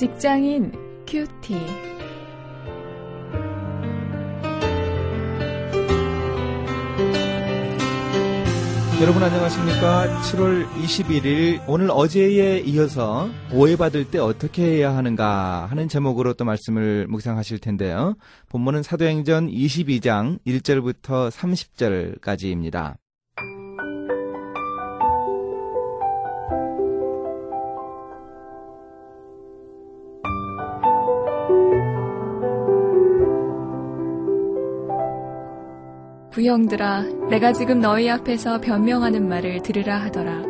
직장인 큐티. 여러분 안녕하십니까? 7월 21일 오늘 어제에 이어서 오해받을 때 어떻게 해야 하는가 하는 제목으로 또 말씀을 묵상하실 텐데요. 본문은 사도행전 22장 1절부터 30절까지입니다. 부형들아, 내가 지금 너희 앞에서 변명하는 말을 들으라 하더라.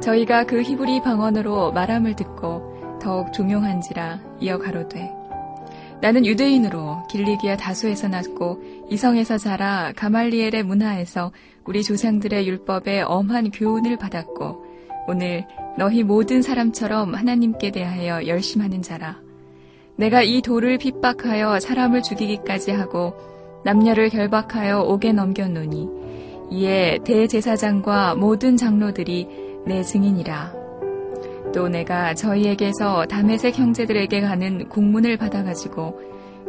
저희가 그 히브리 방언으로 말함을 듣고 더욱 종용한지라 이어 가로되. 나는 유대인으로 길리기아 다수에서 났고 이성에서 자라 가말리엘의 문화에서 우리 조상들의 율법에 엄한 교훈을 받았고 오늘 너희 모든 사람처럼 하나님께 대하여 열심하는 자라. 내가 이 돌을 핍박하여 사람을 죽이기까지 하고 남녀를 결박하여 옥에 넘겼노니 이에 대제사장과 모든 장로들이 내 증인이라. 또 내가 저희에게서 담에색 형제들에게 가는 공문을 받아가지고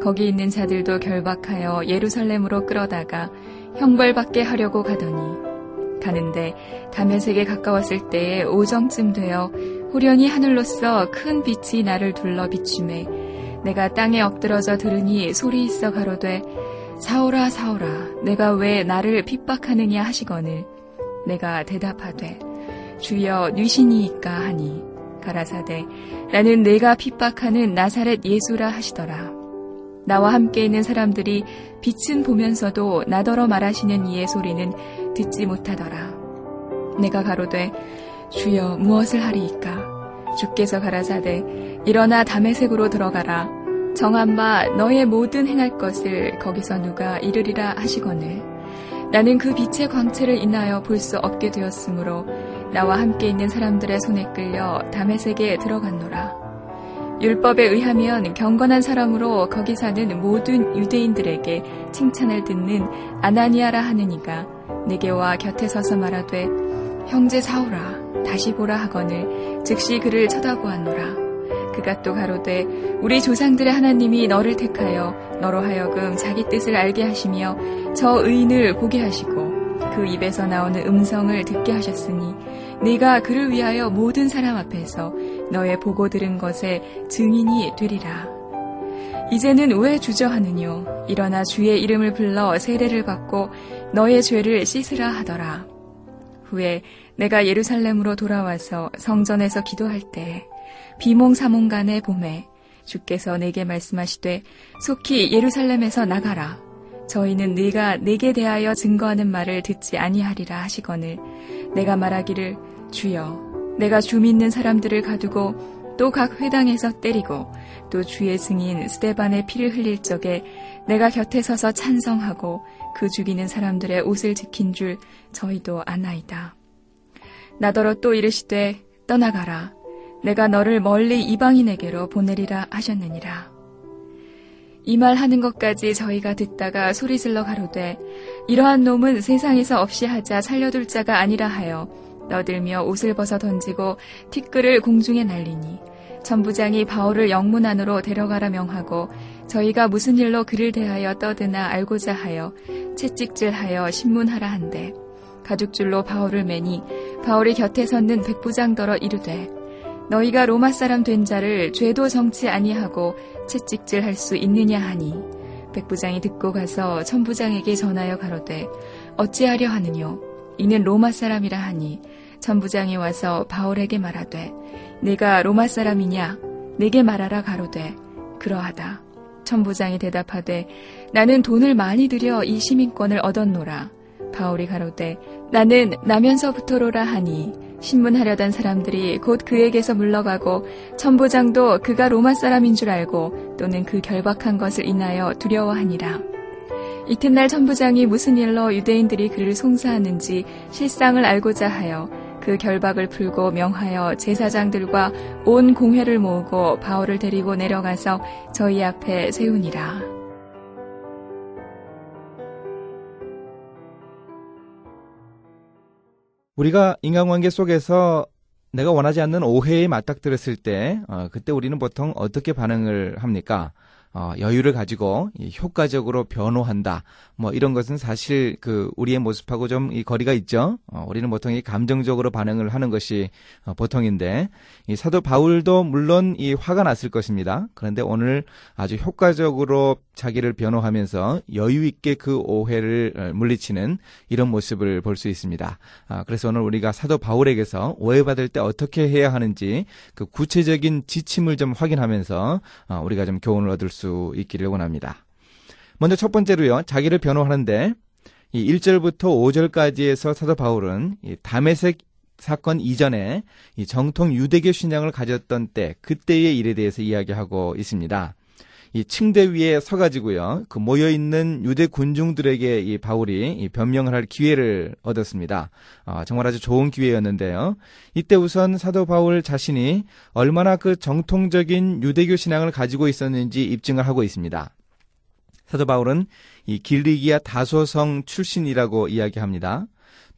거기 있는 자들도 결박하여 예루살렘으로 끌어다가 형벌받게 하려고 가더니 가는데 담에색에 가까웠을 때에 오정쯤 되어 후련히 하늘로서 큰 빛이 나를 둘러 비춤에 내가 땅에 엎드러져 들으니 소리 있어 가로되 사오라 사오라 내가 왜 나를 핍박하느냐 하시거늘 내가 대답하되 주여 뉘시니이까 하니 가라사대 나는 내가 핍박하는 나사렛 예수라 하시더라. 나와 함께 있는 사람들이 빛은 보면서도 나더러 말하시는 이의 소리는 듣지 못하더라. 내가 가로되 주여 무엇을 하리이까? 주께서 가라사대 일어나 담에색으로 들어가라 정한 바 너의 모든 행할 것을 거기서 누가 이르리라 하시거늘. 나는 그 빛의 광채를 인하여 볼 수 없게 되었으므로 나와 함께 있는 사람들의 손에 끌려 담에색에 들어갔노라. 율법에 의하면 경건한 사람으로 거기 사는 모든 유대인들에게 칭찬을 듣는 아나니아라 하는 이가 내게 와 곁에 서서 말하되 형제 사오라 다시 보라 하거늘 즉시 그를 쳐다보았노라 그가 또 가로되 우리 조상들의 하나님이 너를 택하여 너로 하여금 자기 뜻을 알게 하시며 저 의인을 보게 하시고 그 입에서 나오는 음성을 듣게 하셨으니 네가 그를 위하여 모든 사람 앞에서 너의 보고 들은 것에 증인이 되리라. 이제는 왜 주저하느뇨? 일어나 주의 이름을 불러 세례를 받고 너의 죄를 씻으라 하더라. 후에 내가 예루살렘으로 돌아와서 성전에서 기도할 때 비몽사몽 간의 봄에 주께서 내게 말씀하시되 속히 예루살렘에서 나가라. 저희는 네가 내게 대하여 증거하는 말을 듣지 아니하리라 하시거늘 내가 말하기를 주여 내가 주 믿는 사람들을 가두고 또 각 회당에서 때리고 또 주의 증인 스테반의 피를 흘릴 적에 내가 곁에 서서 찬성하고 그 죽이는 사람들의 옷을 지킨 줄 저희도 아나이다. 나더러 또 이르시되 떠나가라. 내가 너를 멀리 이방인에게로 보내리라 하셨느니라. 이 말 하는 것까지 저희가 듣다가 소리질러 가로되 이러한 놈은 세상에서 없이 하자 살려둘 자가 아니라 하여 너들며 옷을 벗어 던지고 티끌을 공중에 날리니 전부장이 바울을 영문 안으로 데려가라 명하고 저희가 무슨 일로 그를 대하여 떠드나 알고자 하여 채찍질하여 신문하라 한대 가죽줄로 바울을 매니 바울이 곁에 섰는 백부장더러 이르되 너희가 로마 사람 된 자를 죄도 정치 아니하고 채찍질 할 수 있느냐 하니? 백부장이 듣고 가서 천부장에게 전하여 가로되 어찌하려 하느뇨? 이는 로마 사람이라 하니. 천부장이 와서 바울에게 말하되 내가 로마 사람이냐? 내게 말하라 가로되 그러하다. 천부장이 대답하되 나는 돈을 많이 들여 이 시민권을 얻었노라 바울이 가로되 나는 나면서부터로라 하니 신문하려던 사람들이 곧 그에게서 물러가고 천부장도 그가 로마 사람인 줄 알고 또는 그 결박한 것을 인하여 두려워하니라. 이튿날 천부장이 무슨 일로 유대인들이 그를 송사하는지 실상을 알고자 하여 그 결박을 풀고 명하여 제사장들과 온 공회를 모으고 바울을 데리고 내려가서 저희 앞에 세우니라. 우리가 인간관계 속에서 내가 원하지 않는 오해에 맞닥뜨렸을 때 어, 그때 우리는 보통 어떻게 반응을 합니까? 어, 여유를 가지고 효과적으로 변호한다. 뭐 이런 것은 사실 그 우리의 모습하고 좀 이 거리가 있죠. 어, 우리는 보통 이 감정적으로 반응을 하는 것이 어, 보통인데 이 사도 바울도 물론 이 화가 났을 것입니다. 그런데 오늘 아주 효과적으로 자기를 변호하면서 여유 있게 그 오해를 어, 물리치는 이런 모습을 볼 수 있습니다. 아, 그래서 오늘 우리가 사도 바울에게서 오해받을 때 어떻게 해야 하는지 그 구체적인 지침을 좀 확인하면서 어, 우리가 좀 교훈을 얻을 수 있기를 원합니다. 먼저 첫 번째로요. 자기를 변호하는데 이 1절부터 5절까지에서 사도 바울은 이 담에색 사건 이전에 이 정통 유대교 신앙을 가졌던 때 그때의 일에 대해서 이야기하고 있습니다. 이 층대 위에 서가지고요. 그 모여 있는 유대 군중들에게 이 바울이 이 변명을 할 기회를 얻었습니다. 어, 정말 아주 좋은 기회였는데요. 이때 우선 사도 바울 자신이 얼마나 그 정통적인 유대교 신앙을 가지고 있었는지 입증을 하고 있습니다. 사도 바울은 이 길리기아 다소성 출신이라고 이야기합니다.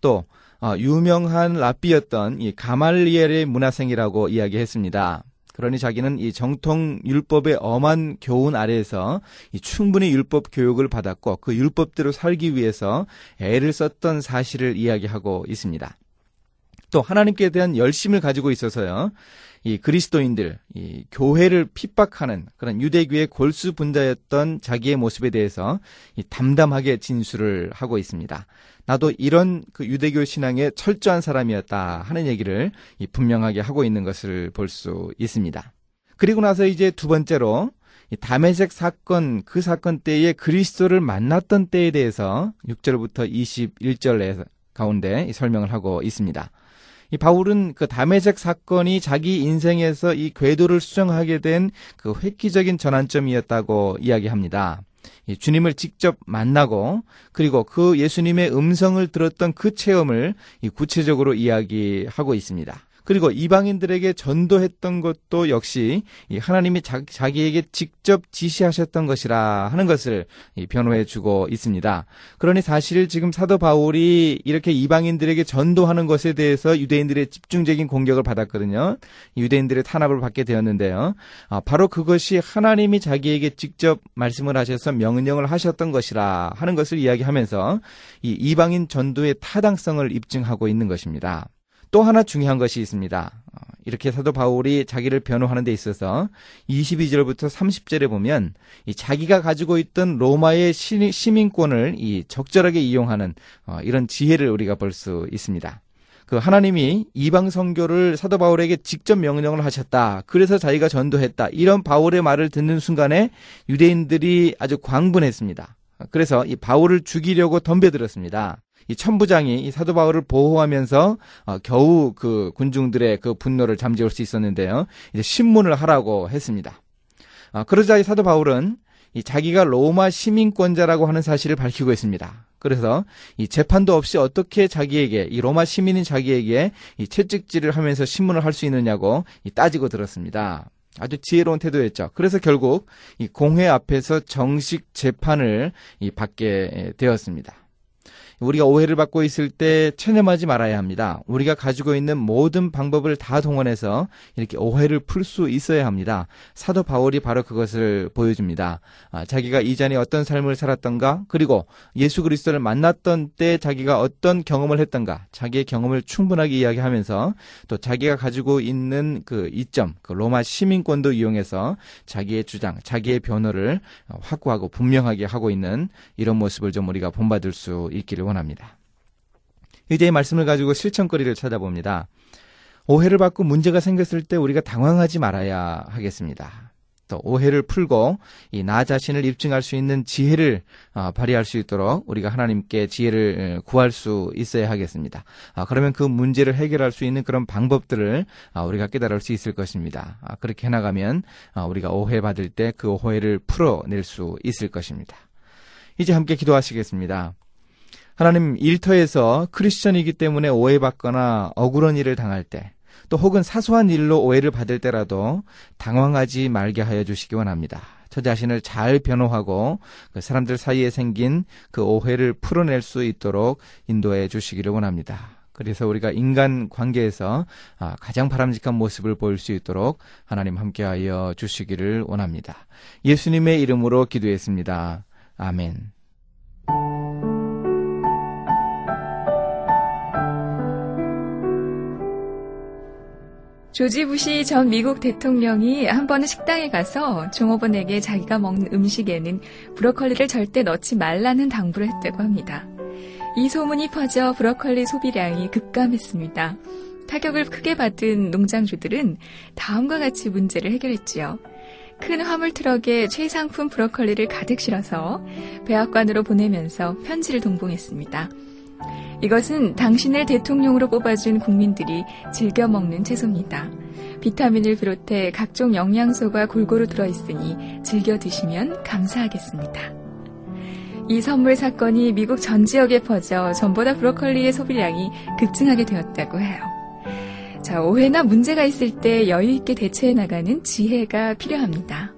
또 어, 유명한 랍비였던 이 가말리엘의 문화생이라고 이야기했습니다. 그러니 자기는 이 정통 율법의 엄한 교훈 아래에서 충분히 율법 교육을 받았고 그 율법대로 살기 위해서 애를 썼던 사실을 이야기하고 있습니다. 또 하나님께 대한 열심을 가지고 있어서요. 이 그리스도인들, 이 교회를 핍박하는 그런 유대교의 골수 분자였던 자기의 모습에 대해서 이 담담하게 진술을 하고 있습니다. 나도 이런 그 유대교 신앙에 철저한 사람이었다 하는 얘기를 이 분명하게 하고 있는 것을 볼 수 있습니다. 그리고 나서 이제 두 번째로 이 다메섹 사건 그 사건 때에 그리스도를 만났던 때에 대해서 6절부터 21절 가운데 설명을 하고 있습니다. 이 바울은 그 다메섹 사건이 자기 인생에서 이 궤도를 수정하게 된 그 획기적인 전환점이었다고 이야기합니다. 주님을 직접 만나고 그리고 그 예수님의 음성을 들었던 그 체험을 구체적으로 이야기하고 있습니다. 그리고 이방인들에게 전도했던 것도 역시 하나님이 자, 기에게 직접 지시하셨던 것이라 하는 것을 변호해 주고 있습니다. 그러니 사실 지금 사도 바울이 이렇게 이방인들에게 전도하는 것에 대해서 유대인들의 집중적인 공격을 받았거든요. 유대인들의 탄압을 받게 되었는데요. 아, 바로 그것이 하나님이 자기에게 직접 말씀을 하셔서 명령을 하셨던 것이라 하는 것을 이야기하면서 이 이방인 전도의 타당성을 입증하고 있는 것입니다. 또 하나 중요한 것이 있습니다. 어, 이렇게 사도 바울이 자기를 변호하는 데 있어서 22절부터 30절에 보면 자기가 가지고 있던 로마의 시민권을 적절하게 이용하는 어, 이런 지혜를 우리가 볼 수 있습니다. 그 하나님이 이방 선교를 사도 바울에게 직접 명령을 하셨다. 그래서 자기가 전도했다. 이런 바울의 말을 듣는 순간에 유대인들이 아주 광분했습니다. 그래서 이 바울을 죽이려고 덤벼들었습니다. 이 천부장이 이 사도 바울을 보호하면서 어, 겨우 그 군중들의 그 분노를 잠재울 수 있었는데요. 이제 신문을 하라고 했습니다. 어, 그러자 이 사도 바울은 이 자기가 로마 시민권자라고 하는 사실을 밝히고 있습니다. 그래서 이 재판도 없이 어떻게 자기에게 이 로마 시민인 자기에게 이 채찍질을 하면서 신문을 할 수 있느냐고 이 따지고 들었습니다. 아주 지혜로운 태도였죠. 그래서 결국 이 공회 앞에서 정식 재판을 이 받게 되었습니다. 우리가 오해를 받고 있을 때 체념하지 말아야 합니다. 우리가 가지고 있는 모든 방법을 다 동원해서 이렇게 오해를 풀 수 있어야 합니다. 사도 바울이 바로 그것을 보여줍니다. 아, 자기가 이전에 어떤 삶을 살았던가, 그리고 예수 그리스도를 만났던 때 자기가 어떤 경험을 했던가, 자기의 경험을 충분하게 이야기하면서 또 자기가 가지고 있는 그 이점, 그 로마 시민권도 이용해서 자기의 주장, 자기의 변호를 확고하고 분명하게 하고 있는 이런 모습을 좀 우리가 본받을 수 있기를 원합니다. 이제의 말씀을 가지고 실천거리를 찾아봅니다. 오해를 받고 문제가 생겼을 때 우리가 당황하지 말아야 하겠습니다. 또 오해를 풀고 이 나 자신을 입증할 수 있는 지혜를 어, 발휘할 수 있도록 우리가 하나님께 지혜를 구할 수 있어야 하겠습니다. 아, 그러면 그 문제를 해결할 수 있는 그런 방법들을 아, 우리가 깨달을 수 있을 것입니다. 아, 그렇게 해나가면 우리가 오해 받을 때 그 오해를 풀어낼 수 있을 것입니다. 이제 함께 기도하시겠습니다. 하나님 일터에서 크리스천이기 때문에 오해받거나 억울한 일을 당할 때, 또 혹은 사소한 일로 오해를 받을 때라도 당황하지 말게 하여 주시기 원합니다. 저 자신을 잘 변호하고 그 사람들 사이에 생긴 그 오해를 풀어낼 수 있도록 인도해 주시기를 원합니다. 그래서 우리가 인간 관계에서 아, 가장 바람직한 모습을 보일 수 있도록 하나님 함께하여 주시기를 원합니다. 예수님의 이름으로 기도했습니다. 아멘. 조지 부시 전 미국 대통령이 한 번은 식당에 가서 종업원에게 자기가 먹는 음식에는 브로콜리를 절대 넣지 말라는 당부를 했다고 합니다. 이 소문이 퍼져 브로콜리 소비량이 급감했습니다. 타격을 크게 받은 농장주들은 다음과 같이 문제를 해결했지요. 큰 화물 트럭에 최상품 브로콜리를 가득 실어서 백악관으로 보내면서 편지를 동봉했습니다. 이것은 당신을 대통령으로 뽑아준 국민들이 즐겨 먹는 채소입니다. 비타민을 비롯해 각종 영양소가 골고루 들어있으니 즐겨 드시면 감사하겠습니다. 이 선물 사건이 미국 전 지역에 퍼져 전보다 브로콜리의 소비량이 급증하게 되었다고 해요. 자, 오해나 문제가 있을 때 여유 있게 대처해 나가는 지혜가 필요합니다.